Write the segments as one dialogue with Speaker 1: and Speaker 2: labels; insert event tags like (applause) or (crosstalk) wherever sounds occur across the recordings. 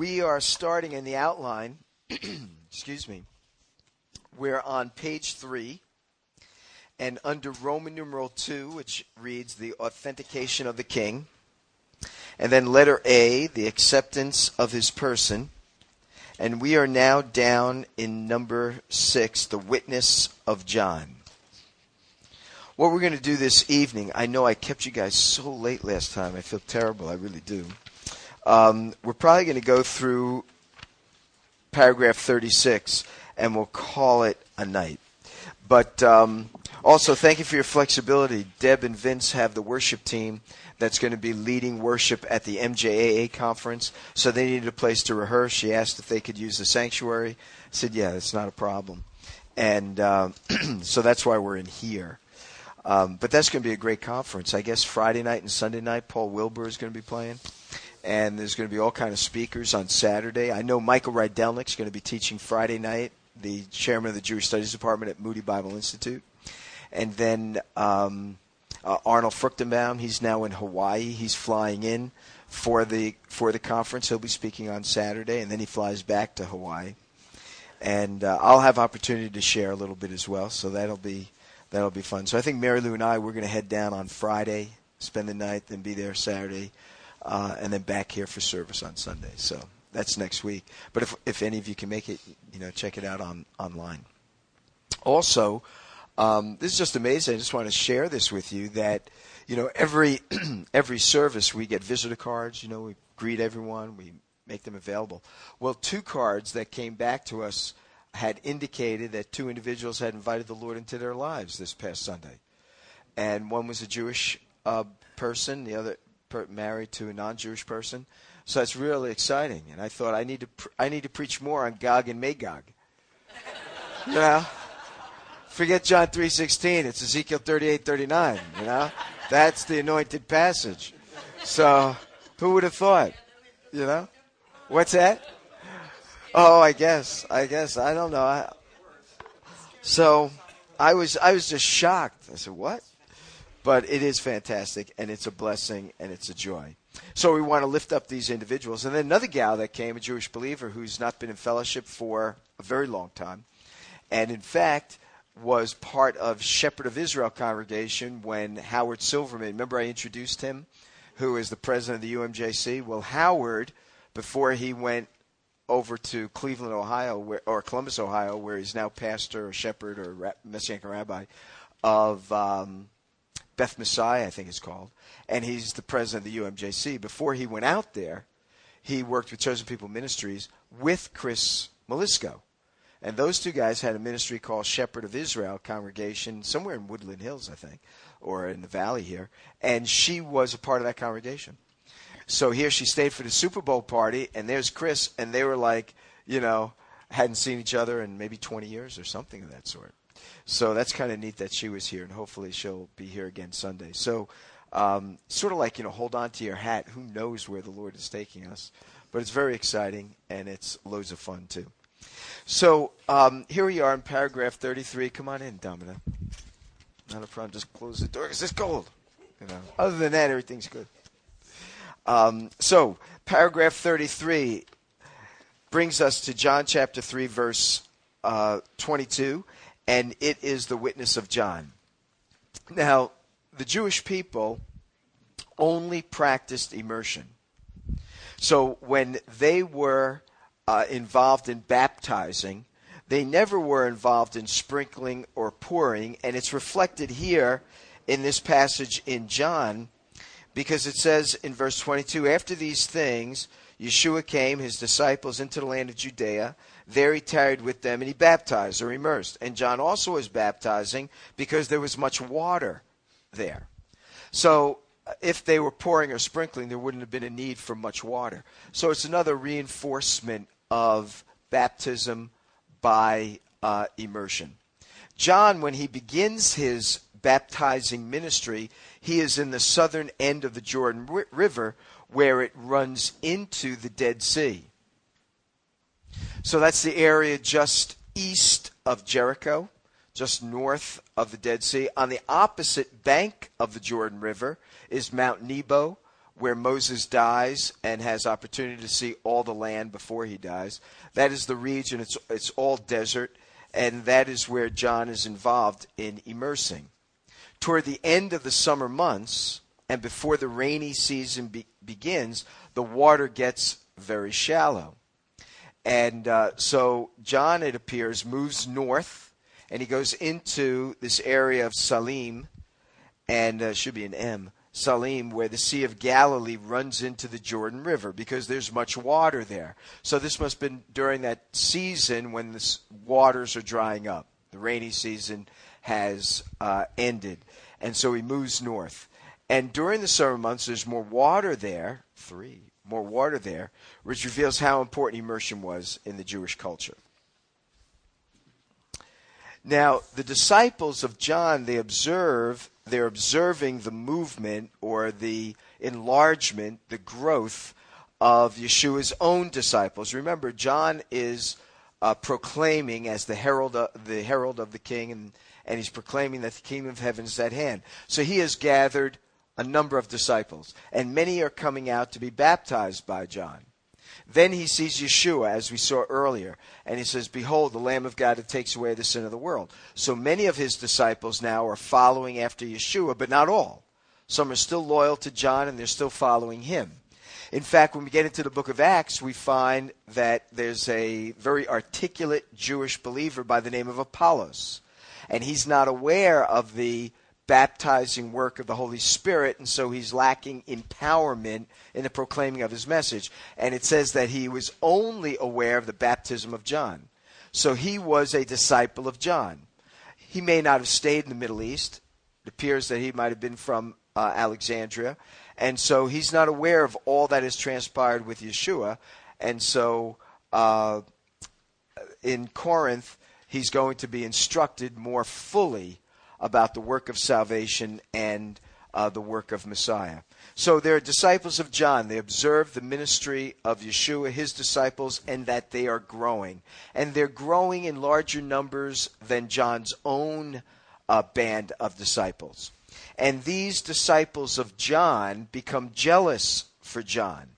Speaker 1: we are starting in the outline. (clears throat) excuse me. We're on page three, and under Roman numeral two, which reads the authentication of the king, and then letter A, the acceptance of his person. And we are now down in number six, the witness of John. What we're going to do this evening, I know I kept you guys so late last time. I feel terrible. I really do. Um, we're probably going to go through paragraph 36 and we'll call it a night. But um, also, thank you for your flexibility. Deb and Vince have the worship team that's going to be leading worship at the MJAA conference. So they needed a place to rehearse. She asked if they could use the sanctuary. I said, yeah, it's not a problem. And uh, (clears throat) so that's why we're in here. Um, but that's going to be a great conference. I guess Friday night and Sunday night, Paul Wilbur is going to be playing. And there's going to be all kind of speakers on Saturday. I know Michael Rydelnik is going to be teaching Friday night, the chairman of the Jewish Studies Department at Moody Bible Institute. And then um, uh, Arnold Fruchtenbaum, he's now in Hawaii. He's flying in for the for the conference. He'll be speaking on Saturday, and then he flies back to Hawaii. And uh, I'll have opportunity to share a little bit as well, so that'll be that'll be fun. So I think Mary Lou and I we're going to head down on Friday, spend the night, then be there Saturday, uh, and then back here for service on Sunday. So that's next week. But if if any of you can make it, you know, check it out on online. Also, um, this is just amazing. I just want to share this with you that you know every (clears throat) every service we get visitor cards. You know, we greet everyone, we make them available. Well, two cards that came back to us had indicated that two individuals had invited the Lord into their lives this past Sunday, and one was a Jewish uh, person, the other married to a non-Jewish person. So that's really exciting. And I thought I need to pr- I need to preach more on Gog and Magog. you know, forget John three sixteen. It's Ezekiel thirty eight thirty nine. You know, that's the anointed passage. So who would have thought? You know, what's that? Oh, I guess. I guess. I don't know. I, so I was I was just shocked. I said, "What?" But it is fantastic, and it's a blessing, and it's a joy. So we want to lift up these individuals. And then another gal that came, a Jewish believer who's not been in fellowship for a very long time, and in fact was part of Shepherd of Israel congregation when Howard Silverman. Remember, I introduced him, who is the president of the UMJC. Well, Howard, before he went over to Cleveland, Ohio, where, or Columbus, Ohio, where he's now pastor or shepherd or messianic rabbi of um, Beth Messiah, I think it's called, and he's the president of the UMJC. Before he went out there, he worked with Chosen People Ministries with Chris Molisco. And those two guys had a ministry called Shepherd of Israel congregation somewhere in Woodland Hills, I think, or in the valley here. And she was a part of that congregation. So here she stayed for the Super Bowl party, and there's Chris, and they were like, you know, hadn't seen each other in maybe 20 years or something of that sort. So that's kind of neat that she was here, and hopefully she'll be here again Sunday. So, um, sort of like, you know, hold on to your hat. Who knows where the Lord is taking us? But it's very exciting, and it's loads of fun, too. So um, here we are in paragraph 33. Come on in, Domina. Not a problem. Just close the door because it's cold. You know. Other than that, everything's good. Um, so paragraph 33 brings us to John chapter 3, verse uh, 22, and it is the witness of John. Now, the Jewish people only practiced immersion. So when they were uh, involved in baptizing. They never were involved in sprinkling or pouring, and it's reflected here in this passage in John because it says in verse 22 After these things, Yeshua came, his disciples, into the land of Judea. There he tarried with them, and he baptized or immersed. And John also was baptizing because there was much water there. So if they were pouring or sprinkling, there wouldn't have been a need for much water. So it's another reinforcement of baptism by uh, immersion. John, when he begins his baptizing ministry, he is in the southern end of the Jordan River where it runs into the Dead Sea. So that's the area just east of Jericho, just north of the Dead Sea. On the opposite bank of the Jordan River is Mount Nebo, where Moses dies and has opportunity to see all the land before he dies. That is the region. It's it's all desert, and that is where John is involved in immersing. Toward the end of the summer months and before the rainy season be- begins, the water gets very shallow. And uh, so John, it appears, moves north and he goes into this area of Salim, and uh, should be an M, Salim, where the Sea of Galilee runs into the Jordan River because there's much water there. So this must have been during that season when the waters are drying up. The rainy season has uh, ended. And so he moves north. And during the summer months, there's more water there. Three more water there, which reveals how important immersion was in the Jewish culture. Now, the disciples of John, they observe, they're observing the movement or the enlargement, the growth of Yeshua's own disciples. Remember, John is uh, proclaiming as the herald, of, the herald of the king, and, and he's proclaiming that the kingdom of heaven is at hand. So he has gathered a number of disciples, and many are coming out to be baptized by John. Then he sees Yeshua, as we saw earlier, and he says, Behold, the Lamb of God that takes away the sin of the world. So many of his disciples now are following after Yeshua, but not all. Some are still loyal to John and they're still following him. In fact, when we get into the book of Acts, we find that there's a very articulate Jewish believer by the name of Apollos. And he's not aware of the baptizing work of the Holy Spirit, and so he's lacking empowerment in the proclaiming of his message. And it says that he was only aware of the baptism of John. So he was a disciple of John. He may not have stayed in the Middle East. It appears that he might have been from uh, Alexandria. And so he's not aware of all that has transpired with Yeshua. And so uh, in Corinth, he's going to be instructed more fully about the work of salvation and uh, the work of Messiah. So they're disciples of John. They observe the ministry of Yeshua, his disciples, and that they are growing. And they're growing in larger numbers than John's own uh, band of disciples. And these disciples of John become jealous for John.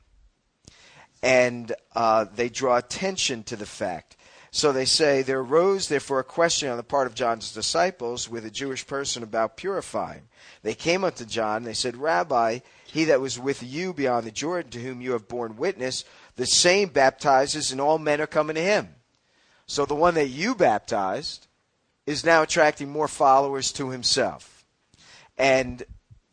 Speaker 1: And uh, they draw attention to the fact so they say, There arose therefore a question on the part of John's disciples with a Jewish person about purifying. They came unto John, and they said, Rabbi, he that was with you beyond the Jordan, to whom you have borne witness, the same baptizes, and all men are coming to him. So the one that you baptized is now attracting more followers to himself. And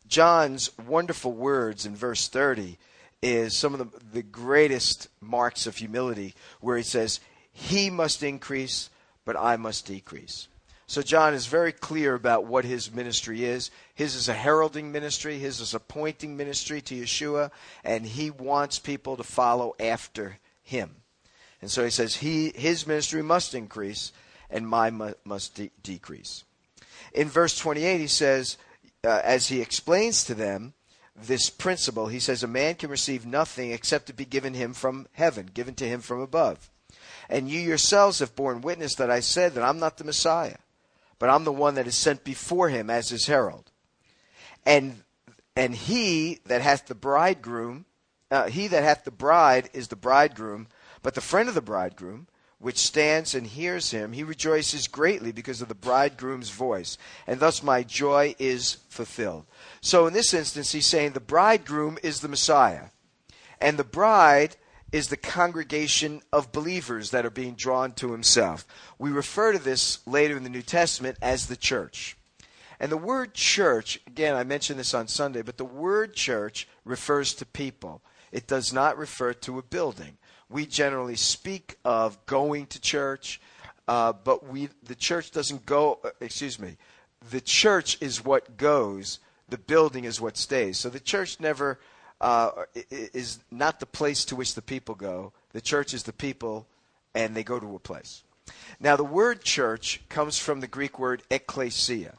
Speaker 1: John's wonderful words in verse 30 is some of the, the greatest marks of humility, where he says, he must increase, but I must decrease. So John is very clear about what his ministry is. His is a heralding ministry, his is a pointing ministry to Yeshua, and he wants people to follow after him. And so he says he his ministry must increase and mine must de- decrease. In verse 28 he says uh, as he explains to them this principle, he says a man can receive nothing except to be given him from heaven, given to him from above. And you yourselves have borne witness that I said that I'm not the Messiah, but I'm the one that is sent before him as his herald. And and he that hath the bridegroom, uh, he that hath the bride is the bridegroom, but the friend of the bridegroom, which stands and hears him, he rejoices greatly because of the bridegroom's voice, and thus my joy is fulfilled. So in this instance, he's saying the bridegroom is the Messiah, and the bride is the congregation of believers that are being drawn to himself. We refer to this later in the New Testament as the church. And the word church, again, I mentioned this on Sunday, but the word church refers to people. It does not refer to a building. We generally speak of going to church, uh, but we the church doesn't go. Uh, excuse me, the church is what goes. The building is what stays. So the church never uh, is not the place to which the people go. The church is the people, and they go to a place. Now, the word church comes from the Greek word ekklesia.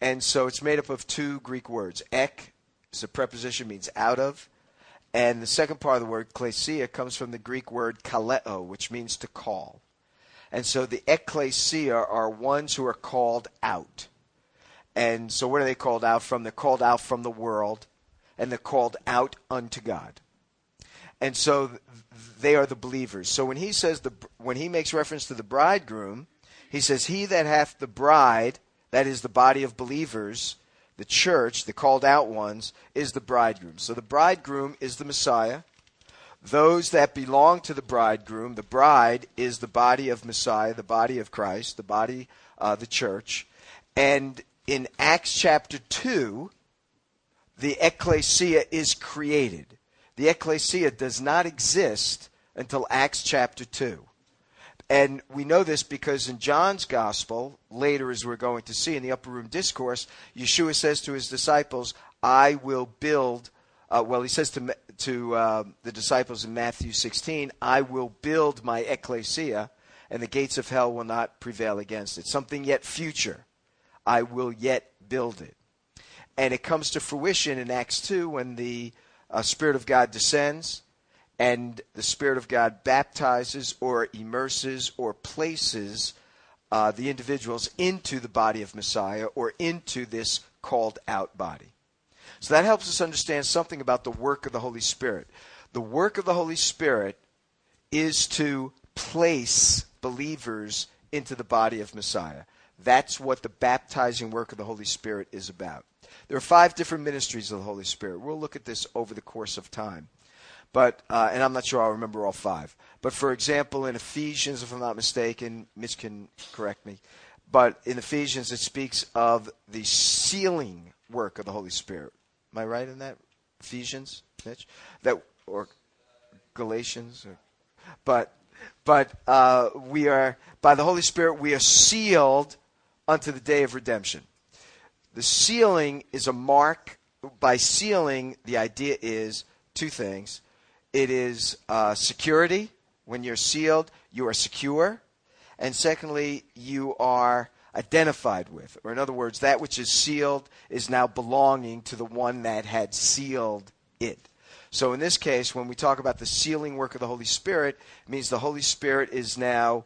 Speaker 1: And so it's made up of two Greek words. Ek is a preposition, means out of. And the second part of the word, klesia, comes from the Greek word kaleo, which means to call. And so the ekklesia are ones who are called out. And so what are they called out from? They're called out from the world and the called out unto God. And so they are the believers. So when he says the when he makes reference to the bridegroom, he says, He that hath the bride, that is the body of believers, the church, the called out ones, is the bridegroom. So the bridegroom is the Messiah. Those that belong to the bridegroom, the bride is the body of Messiah, the body of Christ, the body, uh, the church. And in Acts chapter 2, the ecclesia is created. The ecclesia does not exist until Acts chapter 2. And we know this because in John's gospel, later as we're going to see in the upper room discourse, Yeshua says to his disciples, I will build, uh, well, he says to, to uh, the disciples in Matthew 16, I will build my ecclesia, and the gates of hell will not prevail against it. Something yet future. I will yet build it. And it comes to fruition in Acts 2 when the uh, Spirit of God descends and the Spirit of God baptizes or immerses or places uh, the individuals into the body of Messiah or into this called out body. So that helps us understand something about the work of the Holy Spirit. The work of the Holy Spirit is to place believers into the body of Messiah. That's what the baptizing work of the Holy Spirit is about. There are five different ministries of the Holy Spirit. We'll look at this over the course of time. But uh, and I'm not sure I'll remember all five. But for example, in Ephesians, if I'm not mistaken, Mitch can correct me. But in Ephesians, it speaks of the sealing work of the Holy Spirit. Am I right in that? Ephesians, Mitch, that or Galatians, or, but but uh, we are by the Holy Spirit we are sealed unto the day of redemption. The sealing is a mark. By sealing, the idea is two things it is uh, security. When you're sealed, you are secure. And secondly, you are identified with. Or in other words, that which is sealed is now belonging to the one that had sealed it. So in this case, when we talk about the sealing work of the Holy Spirit, it means the Holy Spirit is now,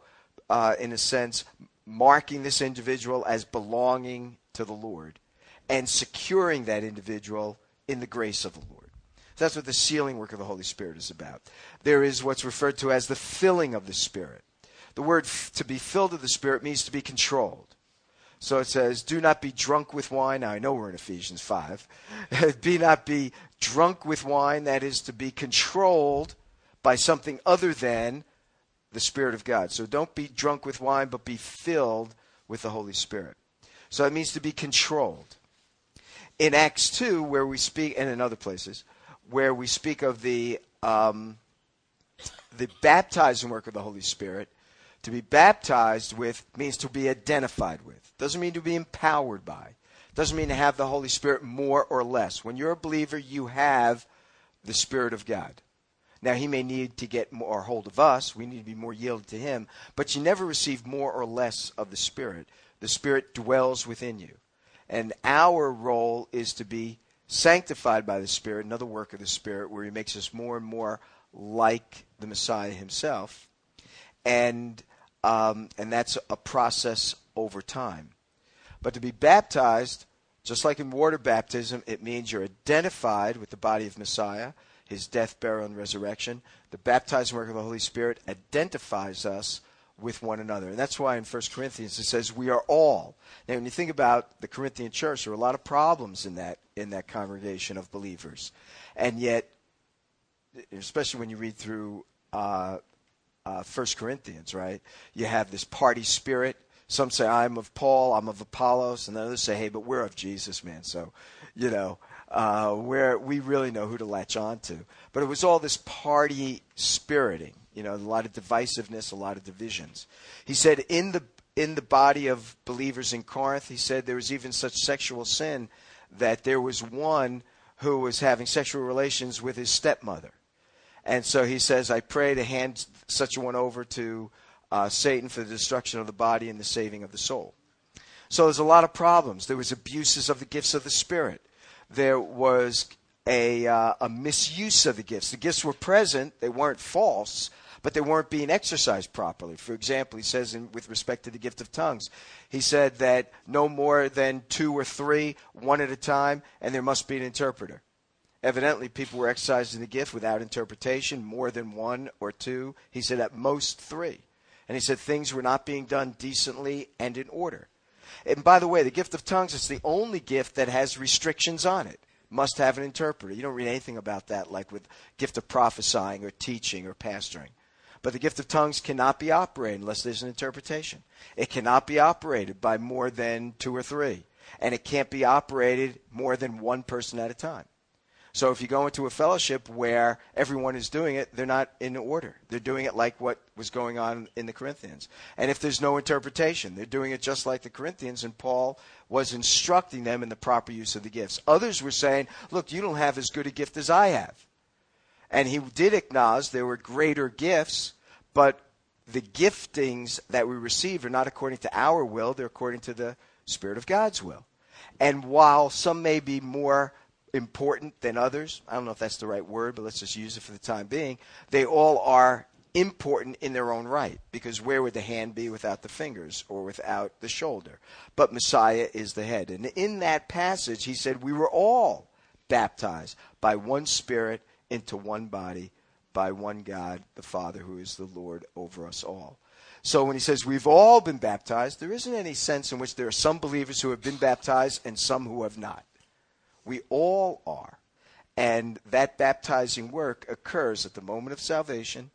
Speaker 1: uh, in a sense, marking this individual as belonging to the Lord and securing that individual in the grace of the Lord. That's what the sealing work of the Holy Spirit is about. There is what's referred to as the filling of the Spirit. The word to be filled with the Spirit means to be controlled. So it says, Do not be drunk with wine. Now I know we're in Ephesians 5. (laughs) be not be drunk with wine, that is to be controlled by something other than the Spirit of God. So don't be drunk with wine, but be filled with the Holy Spirit. So it means to be controlled. In Acts 2, where we speak, and in other places, where we speak of the um, the baptizing work of the Holy Spirit. To be baptized with means to be identified with. Doesn't mean to be empowered by. Doesn't mean to have the Holy Spirit more or less. When you're a believer, you have the Spirit of God. Now, He may need to get more hold of us. We need to be more yielded to Him. But you never receive more or less of the Spirit. The Spirit dwells within you. And our role is to be sanctified by the Spirit, another work of the Spirit, where He makes us more and more like the Messiah Himself, and um, and that's a process over time. But to be baptized, just like in water baptism, it means you're identified with the body of Messiah, His death, burial, and resurrection. The baptizing work of the Holy Spirit identifies us with one another. And that's why in 1 Corinthians it says we are all. Now when you think about the Corinthian church, there are a lot of problems in that in that congregation of believers. And yet especially when you read through uh, uh, 1 Corinthians, right? You have this party spirit. Some say, I'm of Paul, I'm of Apollos, and others say, hey, but we're of Jesus, man. So, you know, uh, where we really know who to latch on to. But it was all this party spiriting. You know, a lot of divisiveness, a lot of divisions. He said in the in the body of believers in Corinth, he said there was even such sexual sin that there was one who was having sexual relations with his stepmother. And so he says, I pray to hand such a one over to uh, Satan for the destruction of the body and the saving of the soul. So there's a lot of problems. There was abuses of the gifts of the Spirit. There was a, uh, a misuse of the gifts. The gifts were present, they weren't false, but they weren't being exercised properly. For example, he says in, with respect to the gift of tongues, he said that no more than two or three, one at a time, and there must be an interpreter. Evidently, people were exercising the gift without interpretation, more than one or two. He said at most three. And he said things were not being done decently and in order. And by the way, the gift of tongues is the only gift that has restrictions on it. Must have an interpreter. You don't read anything about that like with gift of prophesying or teaching or pastoring. But the gift of tongues cannot be operated unless there's an interpretation. It cannot be operated by more than two or three. And it can't be operated more than one person at a time. So if you go into a fellowship where everyone is doing it, they're not in order. They're doing it like what was going on in the Corinthians. And if there's no interpretation, they're doing it just like the Corinthians, and Paul was instructing them in the proper use of the gifts. Others were saying, Look, you don't have as good a gift as I have. And he did acknowledge there were greater gifts, but the giftings that we receive are not according to our will, they're according to the Spirit of God's will. And while some may be more important than others, I don't know if that's the right word, but let's just use it for the time being, they all are important in their own right because where would the hand be without the fingers or without the shoulder? But Messiah is the head. And in that passage, he said, We were all baptized by one Spirit into one body by one God, the Father, who is the Lord over us all. So when he says we've all been baptized, there isn't any sense in which there are some believers who have been baptized and some who have not. We all are. And that baptizing work occurs at the moment of salvation,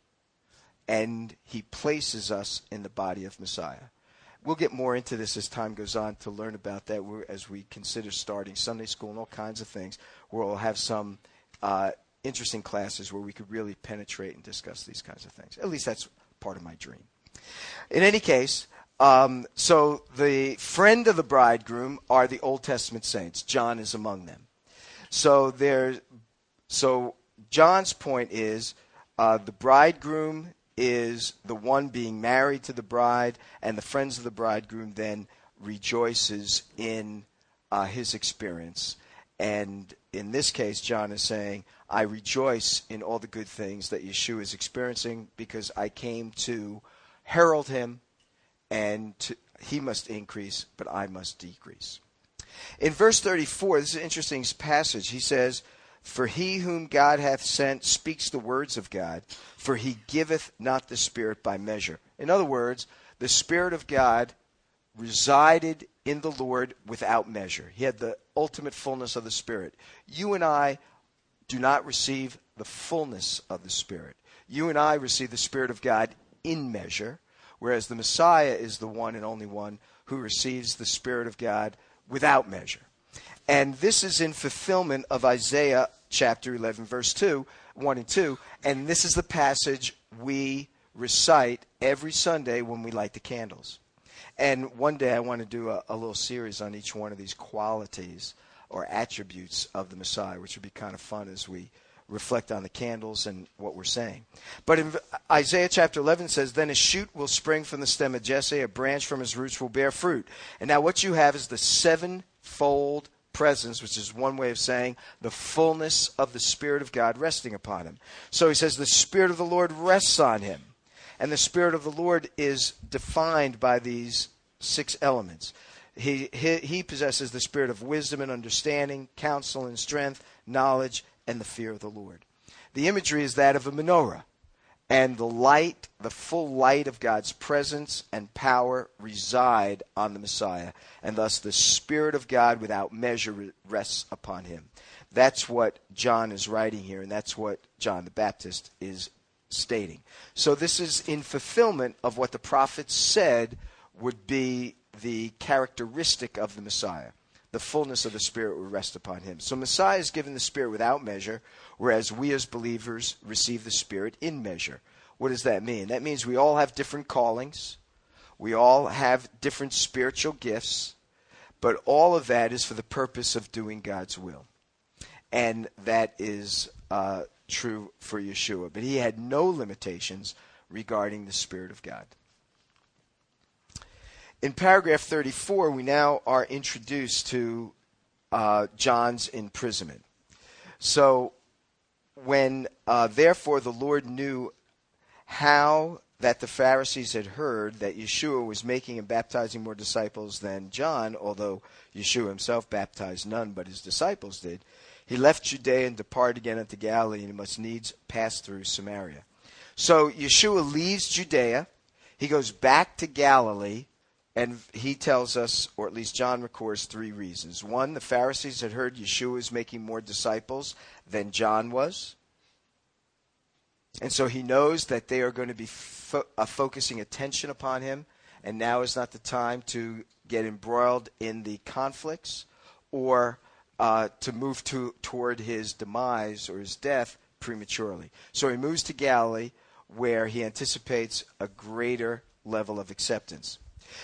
Speaker 1: and he places us in the body of Messiah. We'll get more into this as time goes on to learn about that as we consider starting Sunday school and all kinds of things, we'll have some uh, interesting classes where we could really penetrate and discuss these kinds of things. At least that's part of my dream. In any case, um, so the friend of the bridegroom are the Old Testament saints. John is among them. So there, so John's point is uh, the bridegroom is the one being married to the bride, and the friends of the bridegroom then rejoices in uh, his experience. And in this case, John is saying, I rejoice in all the good things that Yeshua is experiencing because I came to herald him, and to, he must increase, but I must decrease. In verse 34, this is an interesting passage. He says, For he whom God hath sent speaks the words of God, for he giveth not the Spirit by measure. In other words, the Spirit of God resided in the Lord without measure. He had the ultimate fullness of the Spirit. You and I do not receive the fullness of the Spirit. You and I receive the Spirit of God in measure, whereas the Messiah is the one and only one who receives the Spirit of God without measure. And this is in fulfillment of Isaiah chapter 11, verse 2, 1 and 2. And this is the passage we recite every Sunday when we light the candles. And one day I want to do a, a little series on each one of these qualities or attributes of the Messiah, which would be kind of fun as we reflect on the candles and what we're saying. But in Isaiah chapter 11 says, Then a shoot will spring from the stem of Jesse, a branch from his roots will bear fruit. And now what you have is the sevenfold presence, which is one way of saying the fullness of the Spirit of God resting upon him. So he says, The Spirit of the Lord rests on him. And the Spirit of the Lord is defined by these six elements. He, he, he possesses the spirit of wisdom and understanding, counsel and strength, knowledge, and the fear of the Lord. The imagery is that of a menorah. And the light, the full light of God's presence and power reside on the Messiah. And thus the Spirit of God without measure rests upon him. That's what John is writing here, and that's what John the Baptist is stating. So this is in fulfillment of what the prophets said would be the characteristic of the Messiah. The fullness of the Spirit would rest upon him. So Messiah is given the Spirit without measure, whereas we as believers receive the Spirit in measure. What does that mean? That means we all have different callings, we all have different spiritual gifts, but all of that is for the purpose of doing God's will. And that is uh, true for Yeshua. But he had no limitations regarding the Spirit of God. In paragraph 34, we now are introduced to uh, John's imprisonment. So, when uh, therefore the Lord knew how that the Pharisees had heard that Yeshua was making and baptizing more disciples than John, although Yeshua himself baptized none but his disciples did, He left Judea and departed again into Galilee, and he must needs pass through Samaria. So Yeshua leaves Judea. He goes back to Galilee, and he tells us, or at least John records, three reasons. One, the Pharisees had heard Yeshua was making more disciples than John was. And so he knows that they are going to be fo- uh, focusing attention upon him, and now is not the time to get embroiled in the conflicts or uh, to move to, toward his demise or his death prematurely. So he moves to Galilee, where he anticipates a greater level of acceptance.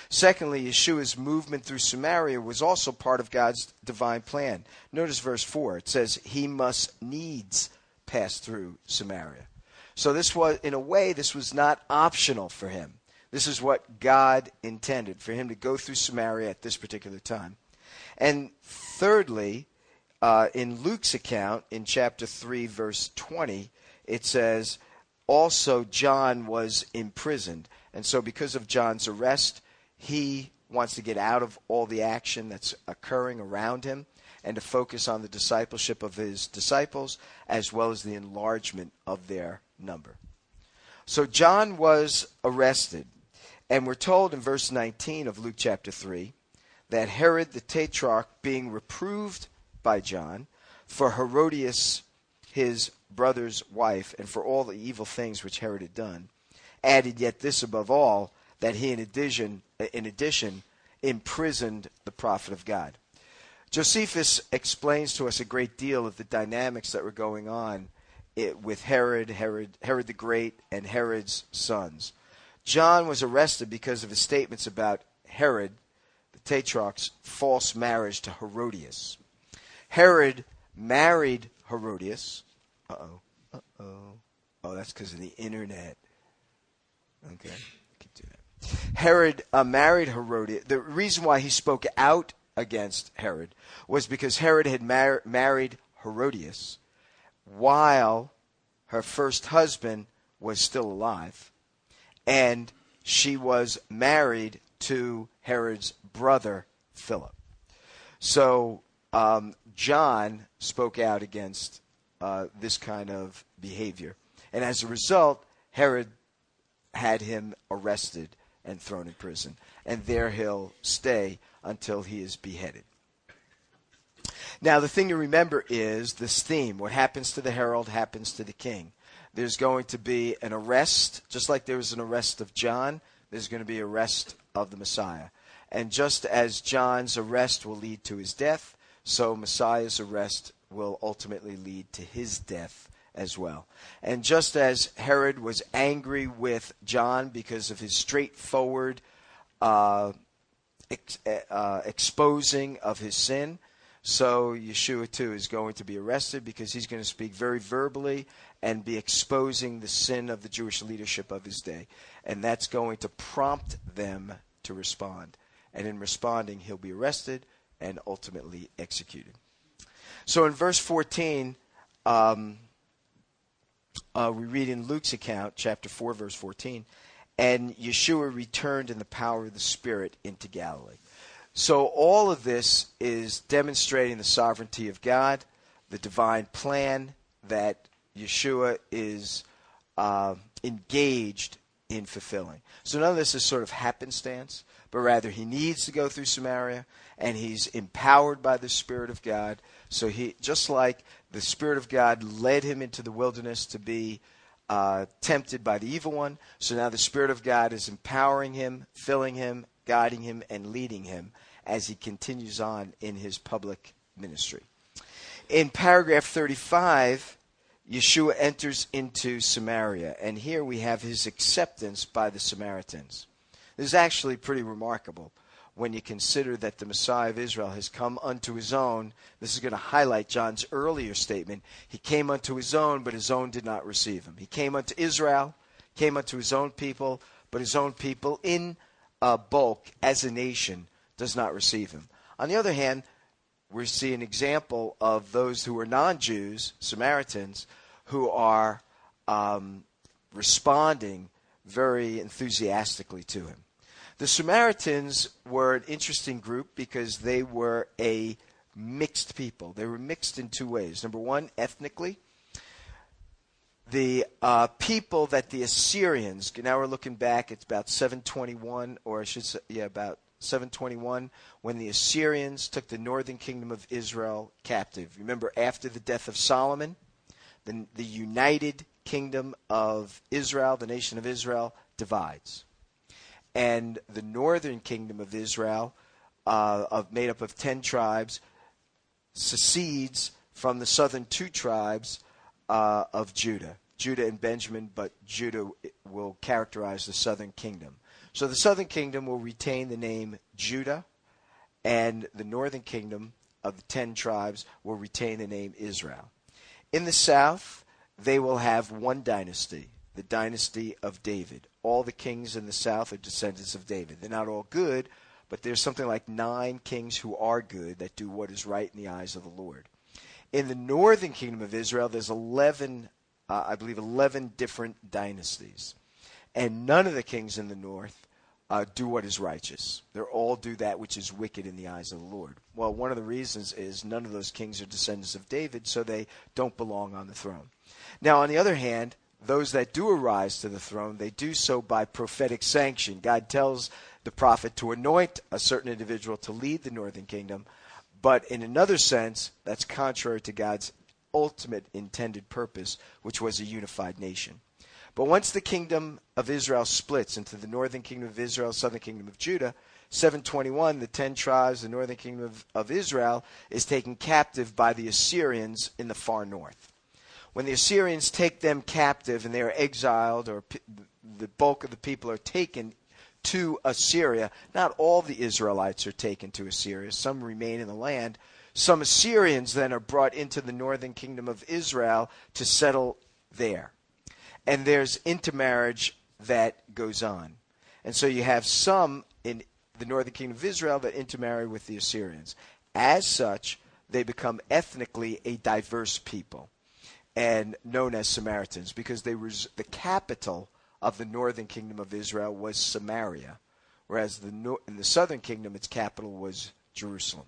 Speaker 1: Secondly, Yeshua's movement through Samaria was also part of God's divine plan. Notice verse 4. It says, He must needs pass through Samaria. So this was, in a way, this was not optional for him. This is what God intended for him to go through Samaria at this particular time. And thirdly, uh, in Luke's account, in chapter 3, verse 20, it says, also John was imprisoned. And so, because of John's arrest, he wants to get out of all the action that's occurring around him and to focus on the discipleship of his disciples as well as the enlargement of their number. So John was arrested, and we're told in verse 19 of Luke chapter 3 that Herod the Tetrarch, being reproved by John for Herodias, his brother's wife, and for all the evil things which Herod had done, added yet this above all, that he in addition, in addition imprisoned the prophet of God. Josephus explains to us a great deal of the dynamics that were going on it, with Herod, Herod, Herod the Great, and Herod's sons. John was arrested because of his statements about Herod, the Tetrarch's false marriage to Herodias. Herod married Herodias. Uh oh. Uh oh. Oh, that's because of the internet. Okay. Herod uh, married Herodias. The reason why he spoke out against Herod was because Herod had mar- married Herodias while her first husband was still alive, and she was married to Herod's brother Philip. So um, John spoke out against uh, this kind of behavior, and as a result, Herod had him arrested and thrown in prison, and there he'll stay until he is beheaded. Now, the thing to remember is this theme what happens to the herald happens to the king. There's going to be an arrest, just like there was an arrest of John, there's going to be arrest of the Messiah. And just as John's arrest will lead to his death, so Messiah's arrest will ultimately lead to his death as well. And just as Herod was angry with John because of his straightforward uh, ex- uh, exposing of his sin, so Yeshua too is going to be arrested because he's going to speak very verbally and be exposing the sin of the Jewish leadership of his day. And that's going to prompt them to respond. And in responding, he'll be arrested and ultimately executed. So in verse 14, um, uh, we read in Luke's account, chapter 4, verse 14, and Yeshua returned in the power of the Spirit into Galilee. So all of this is demonstrating the sovereignty of God, the divine plan that Yeshua is uh, engaged in fulfilling. So none of this is sort of happenstance, but rather he needs to go through Samaria, and he's empowered by the Spirit of God. So he, just like the Spirit of God led him into the wilderness to be uh, tempted by the evil one, so now the Spirit of God is empowering him, filling him, guiding him, and leading him as he continues on in his public ministry. In paragraph 35, Yeshua enters into Samaria, and here we have his acceptance by the Samaritans. This is actually pretty remarkable when you consider that the Messiah of Israel has come unto his own. This is going to highlight John's earlier statement. He came unto his own, but his own did not receive him. He came unto Israel, came unto his own people, but his own people in uh, bulk as a nation does not receive him. On the other hand, we see an example of those who are non Jews, Samaritans, who are um, responding very enthusiastically to him. The Samaritans were an interesting group because they were a mixed people. They were mixed in two ways. Number one, ethnically. The uh, people that the Assyrians, now we're looking back, it's about 721, or I should say, yeah, about 721, when the Assyrians took the northern kingdom of Israel captive. Remember, after the death of Solomon, the, the united kingdom of Israel, the nation of Israel, divides. And the northern kingdom of Israel, uh, of, made up of 10 tribes, secedes from the southern two tribes uh, of Judah. Judah and Benjamin, but Judah will characterize the southern kingdom. So the southern kingdom will retain the name Judah, and the northern kingdom of the ten tribes will retain the name Israel. In the south, they will have one dynasty, the dynasty of David. All the kings in the south are descendants of David. They're not all good, but there's something like nine kings who are good that do what is right in the eyes of the Lord. In the northern kingdom of Israel, there's 11, uh, I believe, 11 different dynasties. And none of the kings in the north uh, do what is righteous. They all do that which is wicked in the eyes of the Lord. Well, one of the reasons is none of those kings are descendants of David, so they don't belong on the throne. Now, on the other hand, those that do arise to the throne, they do so by prophetic sanction. God tells the prophet to anoint a certain individual to lead the northern kingdom, but in another sense, that's contrary to God's ultimate intended purpose, which was a unified nation. But once the kingdom of Israel splits into the northern kingdom of Israel, southern kingdom of Judah, 721, the ten tribes, the northern kingdom of, of Israel, is taken captive by the Assyrians in the far north. When the Assyrians take them captive and they are exiled, or p- the bulk of the people are taken to Assyria, not all the Israelites are taken to Assyria. Some remain in the land. Some Assyrians then are brought into the northern kingdom of Israel to settle there and there's intermarriage that goes on. And so you have some in the northern kingdom of Israel that intermarry with the Assyrians. As such, they become ethnically a diverse people and known as Samaritans because they were the capital of the northern kingdom of Israel was Samaria, whereas the in the southern kingdom its capital was Jerusalem.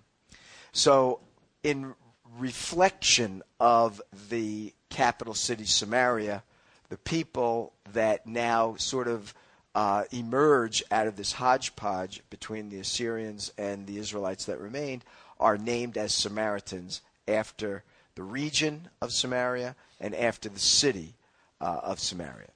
Speaker 1: So in reflection of the capital city Samaria, the people that now sort of uh, emerge out of this hodgepodge between the Assyrians and the Israelites that remained are named as Samaritans after the region of Samaria and after the city uh, of Samaria.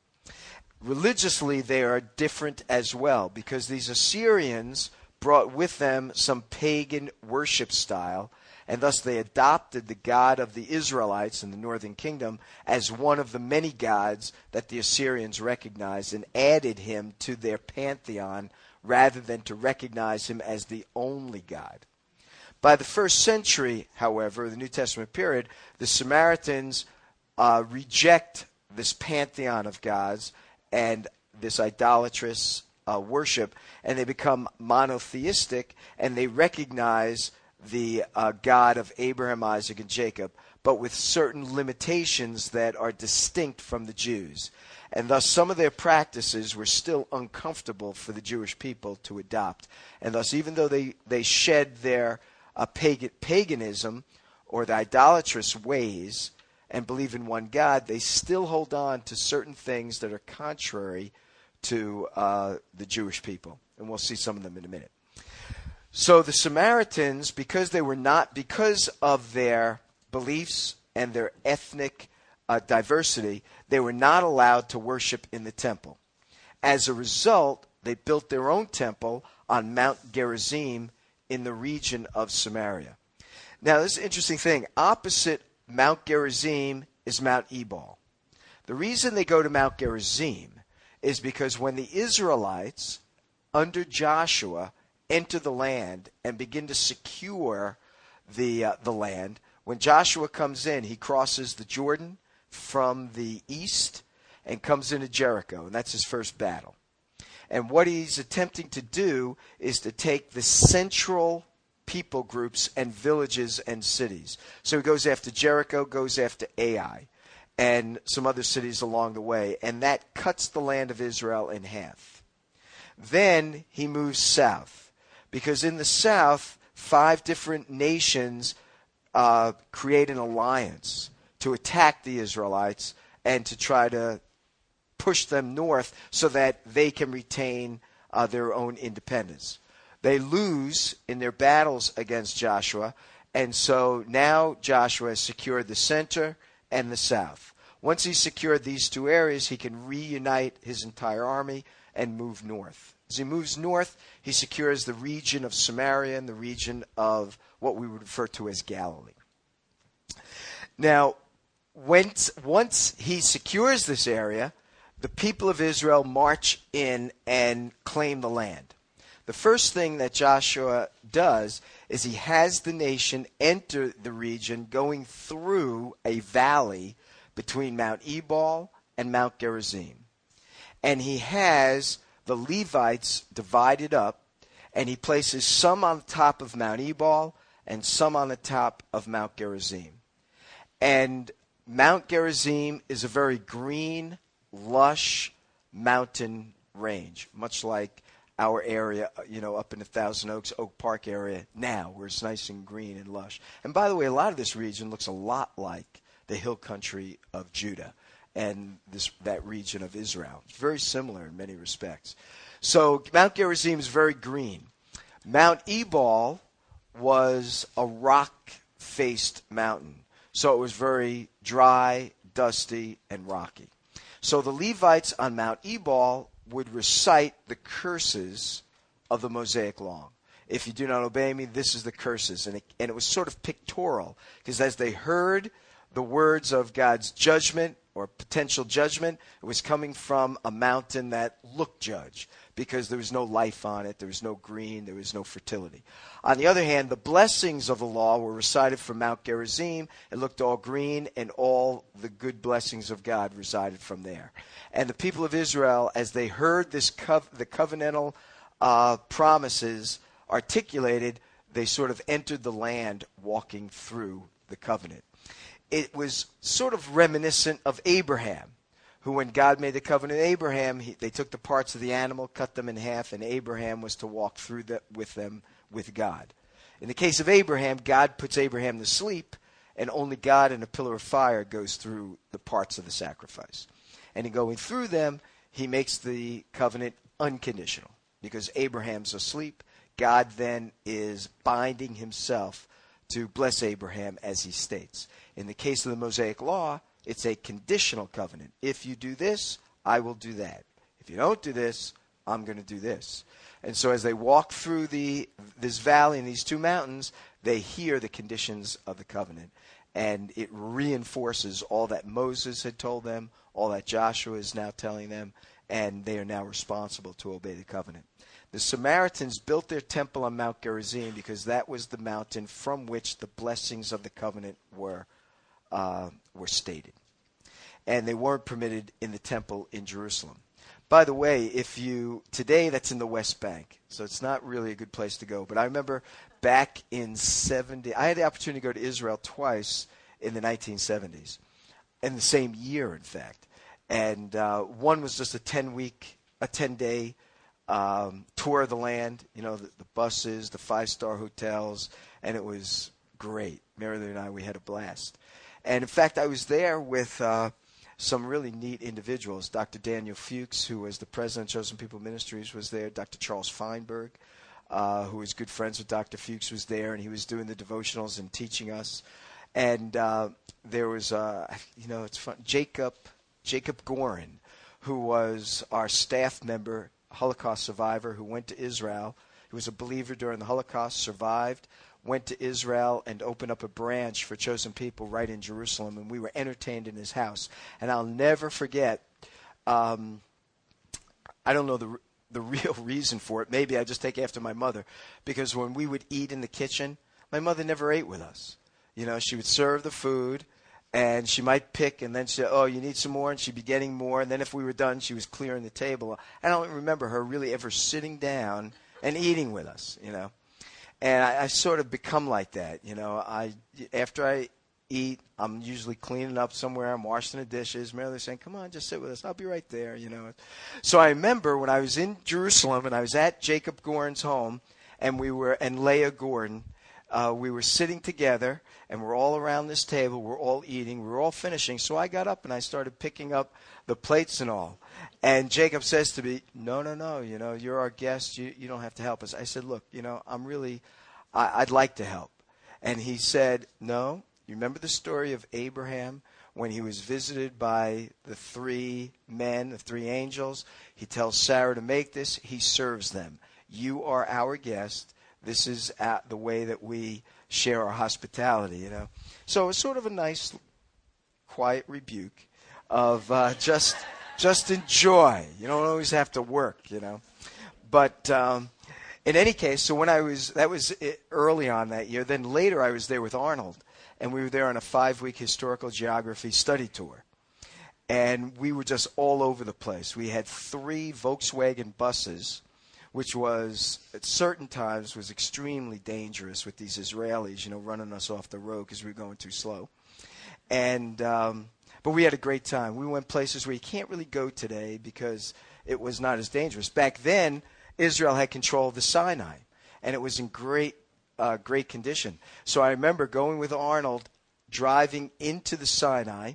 Speaker 1: Religiously, they are different as well because these Assyrians brought with them some pagan worship style and thus they adopted the God of the Israelites in the northern kingdom as one of the many gods that the Assyrians recognized and added him to their pantheon rather than to recognize him as the only God. By the first century, however, the New Testament period, the Samaritans uh, reject this pantheon of gods and this idolatrous uh, worship, and they become monotheistic, and they recognize the uh, God of Abraham, Isaac, and Jacob, but with certain limitations that are distinct from the Jews. And thus, some of their practices were still uncomfortable for the Jewish people to adopt. And thus, even though they, they shed their uh, pagan, paganism or the idolatrous ways and believe in one God, they still hold on to certain things that are contrary to uh, the Jewish people. And we'll see some of them in a minute. So the Samaritans, because they were not, because of their beliefs and their ethnic uh, diversity, they were not allowed to worship in the temple. As a result, they built their own temple on Mount Gerizim in the region of Samaria. Now, this interesting thing. Opposite Mount Gerizim is Mount Ebal. The reason they go to Mount Gerizim is because when the Israelites, under Joshua, enter the land and begin to secure the uh, the land. When Joshua comes in, he crosses the Jordan from the east and comes into Jericho, and that's his first battle. And what he's attempting to do is to take the central people groups and villages and cities. So he goes after Jericho, goes after Ai, and some other cities along the way, and that cuts the land of Israel in half. Then he moves south because in the south, five different nations uh, create an alliance to attack the Israelites and to try to push them north so that they can retain uh, their own independence. They lose in their battles against Joshua, and so now Joshua has secured the center and the south. Once he's secured these two areas, he can reunite his entire army and move north. As he moves north, he secures the region of Samaria and the region of what we would refer to as Galilee. Now, once, once he secures this area, the people of Israel march in and claim the land. The first thing that Joshua does is he has the nation enter the region going through a valley between Mount Ebal and Mount Gerizim. And he has the Levites divided up, and he places some on top of Mount Ebal and some on the top of Mount Gerizim. And Mount Gerizim is a very green, lush mountain range, much like our area, you know, up in the Thousand Oaks, Oak Park area now, where it's nice and green and lush. And by the way, a lot of this region looks a lot like the hill country of Judah and this that region of Israel. It's very similar in many respects. So Mount Gerizim is very green. Mount Ebal was a rock-faced mountain, so it was very dry, dusty, and rocky. So the Levites on Mount Ebal would recite the curses of the Mosaic Law. If you do not obey me, this is the curses. And it, and it was sort of pictorial, because as they heard the words of God's judgment or potential judgment, it was coming from a mountain that looked judge because there was no life on it, there was no green, there was no fertility. On the other hand, the blessings of the law were recited from Mount Gerizim. It looked all green, and all the good blessings of God resided from there. And the people of Israel, as they heard this the covenantal uh, promises articulated, they sort of entered the land walking through the covenant. It was sort of reminiscent of Abraham who, when God made the covenant with Abraham, he, they took the parts of the animal, cut them in half, and Abraham was to walk through the, with them with God. In the case of Abraham, God puts Abraham to sleep, and only God in a pillar of fire goes through the parts of the sacrifice. And in going through them, he makes the covenant unconditional because Abraham's asleep. God then is binding himself to bless Abraham as he states. In the case of the Mosaic Law, it's a conditional covenant. If you do this, I will do that. If you don't do this, I'm going to do this. And so as they walk through the this valley and these two mountains, they hear the conditions of the covenant. And it reinforces all that Moses had told them, all that Joshua is now telling them, and they are now responsible to obey the covenant. The Samaritans built their temple on Mount Gerizim because that was the mountain from which the blessings of the covenant were uh, were stated. And they weren't permitted in the temple in Jerusalem. By the way, if you today that's in the West Bank, so it's not really a good place to go. But I remember back in 70, I had the opportunity to go to Israel twice in the 1970s, in the same year, in fact. And uh, one was just a 10 week, a 10 day um, tour of the land, you know, the, the buses, the five star hotels, and it was great. Marilyn and I, we had a blast. And in fact, I was there with uh, some really neat individuals. Dr. Daniel Fuchs, who was the president of Chosen People Ministries, was there. Dr. Charles Feinberg, uh, who was good friends with Dr. Fuchs, was there, and he was doing the devotionals and teaching us. And uh, there was, uh, you know, it's fun. Jacob Jacob Gorin, who was our staff member, Holocaust survivor, who went to Israel. He was a believer during the Holocaust, survived, went to Israel and opened up a branch for chosen people right in Jerusalem, and we were entertained in his house. And I'll never forget. Um, I don't know the the (laughs) real reason for it. Maybe I just take after my mother, because when we would eat in the kitchen, my mother never ate with us. You know, she would serve the food, and she might pick, and then she, oh, you need some more, and she'd be getting more, and then if we were done, she was clearing the table. I don't remember her really ever sitting down and eating with us. You know and I, I sort of become like that. You know, I after I eat, I'm usually cleaning up somewhere. I'm washing the dishes. Mary's saying, "Come on, just sit with us. I'll be right there." You know. So I remember when I was in Jerusalem and I was at Jacob Gordon's home, and we were and Leah Gordon. Uh, we were sitting together, and we're all around this table. We're all eating. We're all finishing. So I got up and I started picking up the plates and all. And Jacob says to me, "No, no, no. You know, you're our guest. You you don't have to help us." I said, "Look, you know, I'm really, I, I'd like to help." And he said, "No. You remember the story of Abraham when he was visited by the three men, the three angels? He tells Sarah to make this. He serves them. You are our guest. This is the way that we share our hospitality. You know, so it's sort of a nice, quiet rebuke of uh, just just enjoy. You don't always have to work, you know. But um, in any case, so when I was that was early on that year. Then later, I was there with Arnold, and we were there on a five-week historical geography study tour. And we were just all over the place. We had three Volkswagen buses, which was at certain times was extremely dangerous with these Israelis, you know, running us off the road because we were going too slow. And um, but we had a great time. We went places where you can't really go today because it was not as dangerous. Back then, Israel had control of the Sinai, and it was in great, uh, great condition. So I remember going with Arnold, driving into the Sinai,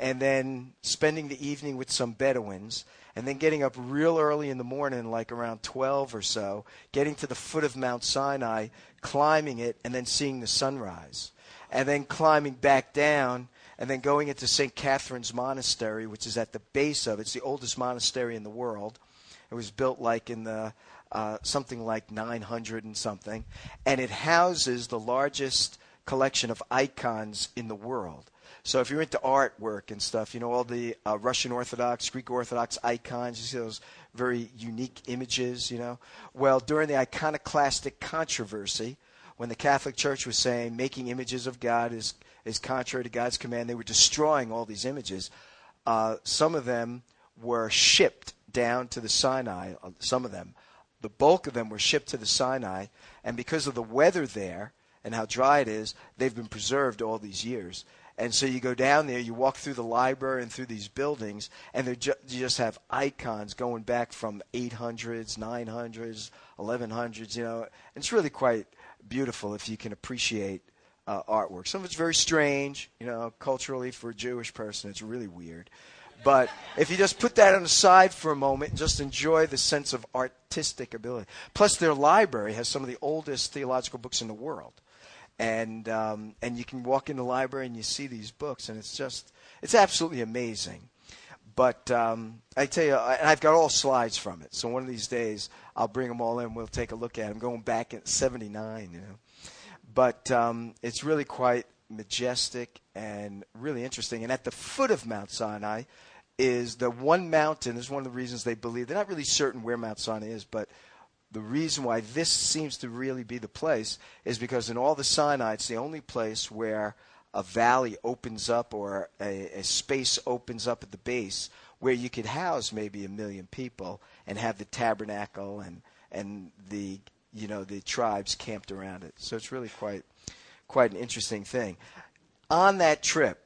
Speaker 1: and then spending the evening with some Bedouins, and then getting up real early in the morning, like around 12 or so, getting to the foot of Mount Sinai, climbing it, and then seeing the sunrise. And then climbing back down and then going into St. Catherine's Monastery, which is at the base of it. It's the oldest monastery in the world. It was built like in the uh, something like 900 and something, and it houses the largest collection of icons in the world. So if you're into artwork and stuff, you know all the uh, Russian Orthodox, Greek Orthodox icons. You see those very unique images. You know, well during the iconoclastic controversy, when the Catholic Church was saying making images of God is is contrary to God's command. They were destroying all these images. Uh, some of them were shipped down to the Sinai. Uh, some of them, the bulk of them were shipped to the Sinai, and because of the weather there and how dry it is, they've been preserved all these years. And so you go down there, you walk through the library and through these buildings, and ju- you just have icons going back from 800s, 900s, 1100s. You know, it's really quite beautiful if you can appreciate uh, artwork. Some of it's very strange, you know, culturally for a Jewish person, it's really weird. But if you just put that on the side for a moment and just enjoy the sense of artistic ability. Plus, their library has some of the oldest theological books in the world. And, um, and you can walk in the library and you see these books, and it's just, it's absolutely amazing. But um, I tell you, and I've got all slides from it. So one of these days, I'll bring them all in. We'll take a look at them. Going back at 79, you know. But um, it's really quite majestic and really interesting. And at the foot of Mount Sinai is the one mountain. This is one of the reasons they believe. They're not really certain where Mount Sinai is, but the reason why this seems to really be the place is because in all the Sinai, it's the only place where a valley opens up or a, a space opens up at the base where you could house maybe a million people and have the tabernacle and and the you know the tribes camped around it. So it's really quite quite an interesting thing. On that trip,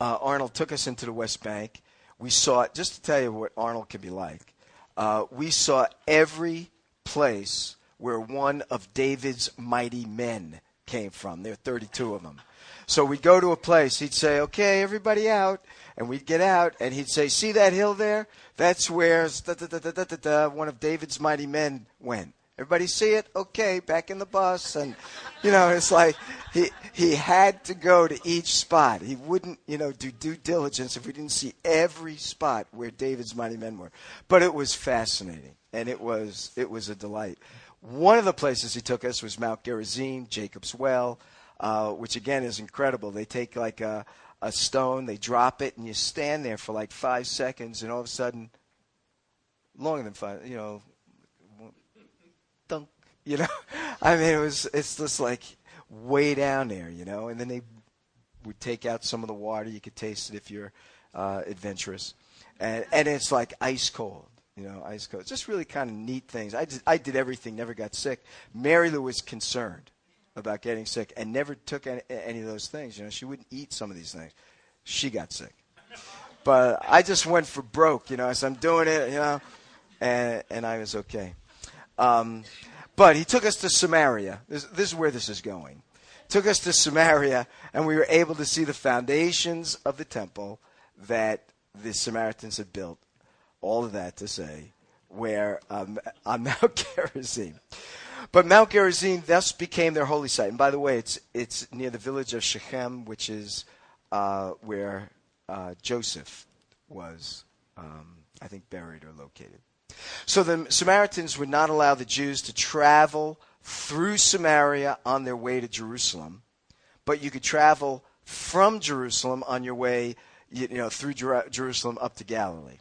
Speaker 1: uh, Arnold took us into the West Bank. We saw just to tell you what Arnold can be like. Uh, we saw every place where one of David's mighty men came from. There are 32 of them. So we'd go to a place. He'd say, "Okay, everybody out," and we'd get out, and he'd say, "See that hill there? That's where one of David's mighty men went." Everybody see it? Okay, back in the bus. And, you know, it's like he, he had to go to each spot. He wouldn't, you know, do due diligence if we didn't see every spot where David's mighty men were. But it was fascinating, and it was, it was a delight. One of the places he took us was Mount Gerizim, Jacob's Well, uh, which again is incredible. They take like a, a stone, they drop it, and you stand there for like five seconds, and all of a sudden, longer than five, you know, you know, (laughs) I mean, it was it's just like way down there, you know. And then they would take out some of the water. You could taste it if you're uh, adventurous, and and it's like ice cold, you know, ice cold. Just really kind of neat things. I did, I did everything, never got sick. Mary Lou was concerned about getting sick and never took any, any of those things. You know, she wouldn't eat some of these things. She got sick, but I just went for broke. You know, so I'm doing it, you know, and and I was okay. Um, But he took us to Samaria. This, this is where this is going. Took us to Samaria, and we were able to see the foundations of the temple that the Samaritans had built. All of that to say, where um, (laughs) on Mount Gerizim. But Mount Gerizim thus became their holy site. And by the way, it's it's near the village of Shechem, which is uh, where uh, Joseph was, um, I think, buried or located. So the Samaritans would not allow the Jews to travel through Samaria on their way to Jerusalem, but you could travel from Jerusalem on your way, you know, through Jer- Jerusalem up to Galilee.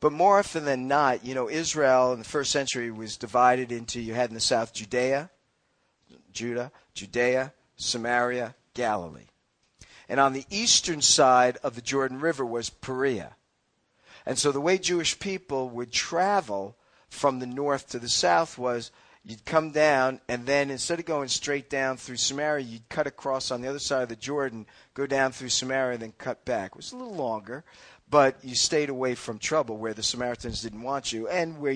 Speaker 1: But more often than not, you know, Israel in the first century was divided into you had in the south Judea, Judah, Judea, Samaria, Galilee. And on the eastern side of the Jordan River was Perea. And so the way Jewish people would travel from the north to the south was you'd come down, and then instead of going straight down through Samaria, you'd cut across on the other side of the Jordan, go down through Samaria, and then cut back. It was a little longer, but you stayed away from trouble where the Samaritans didn't want you, and where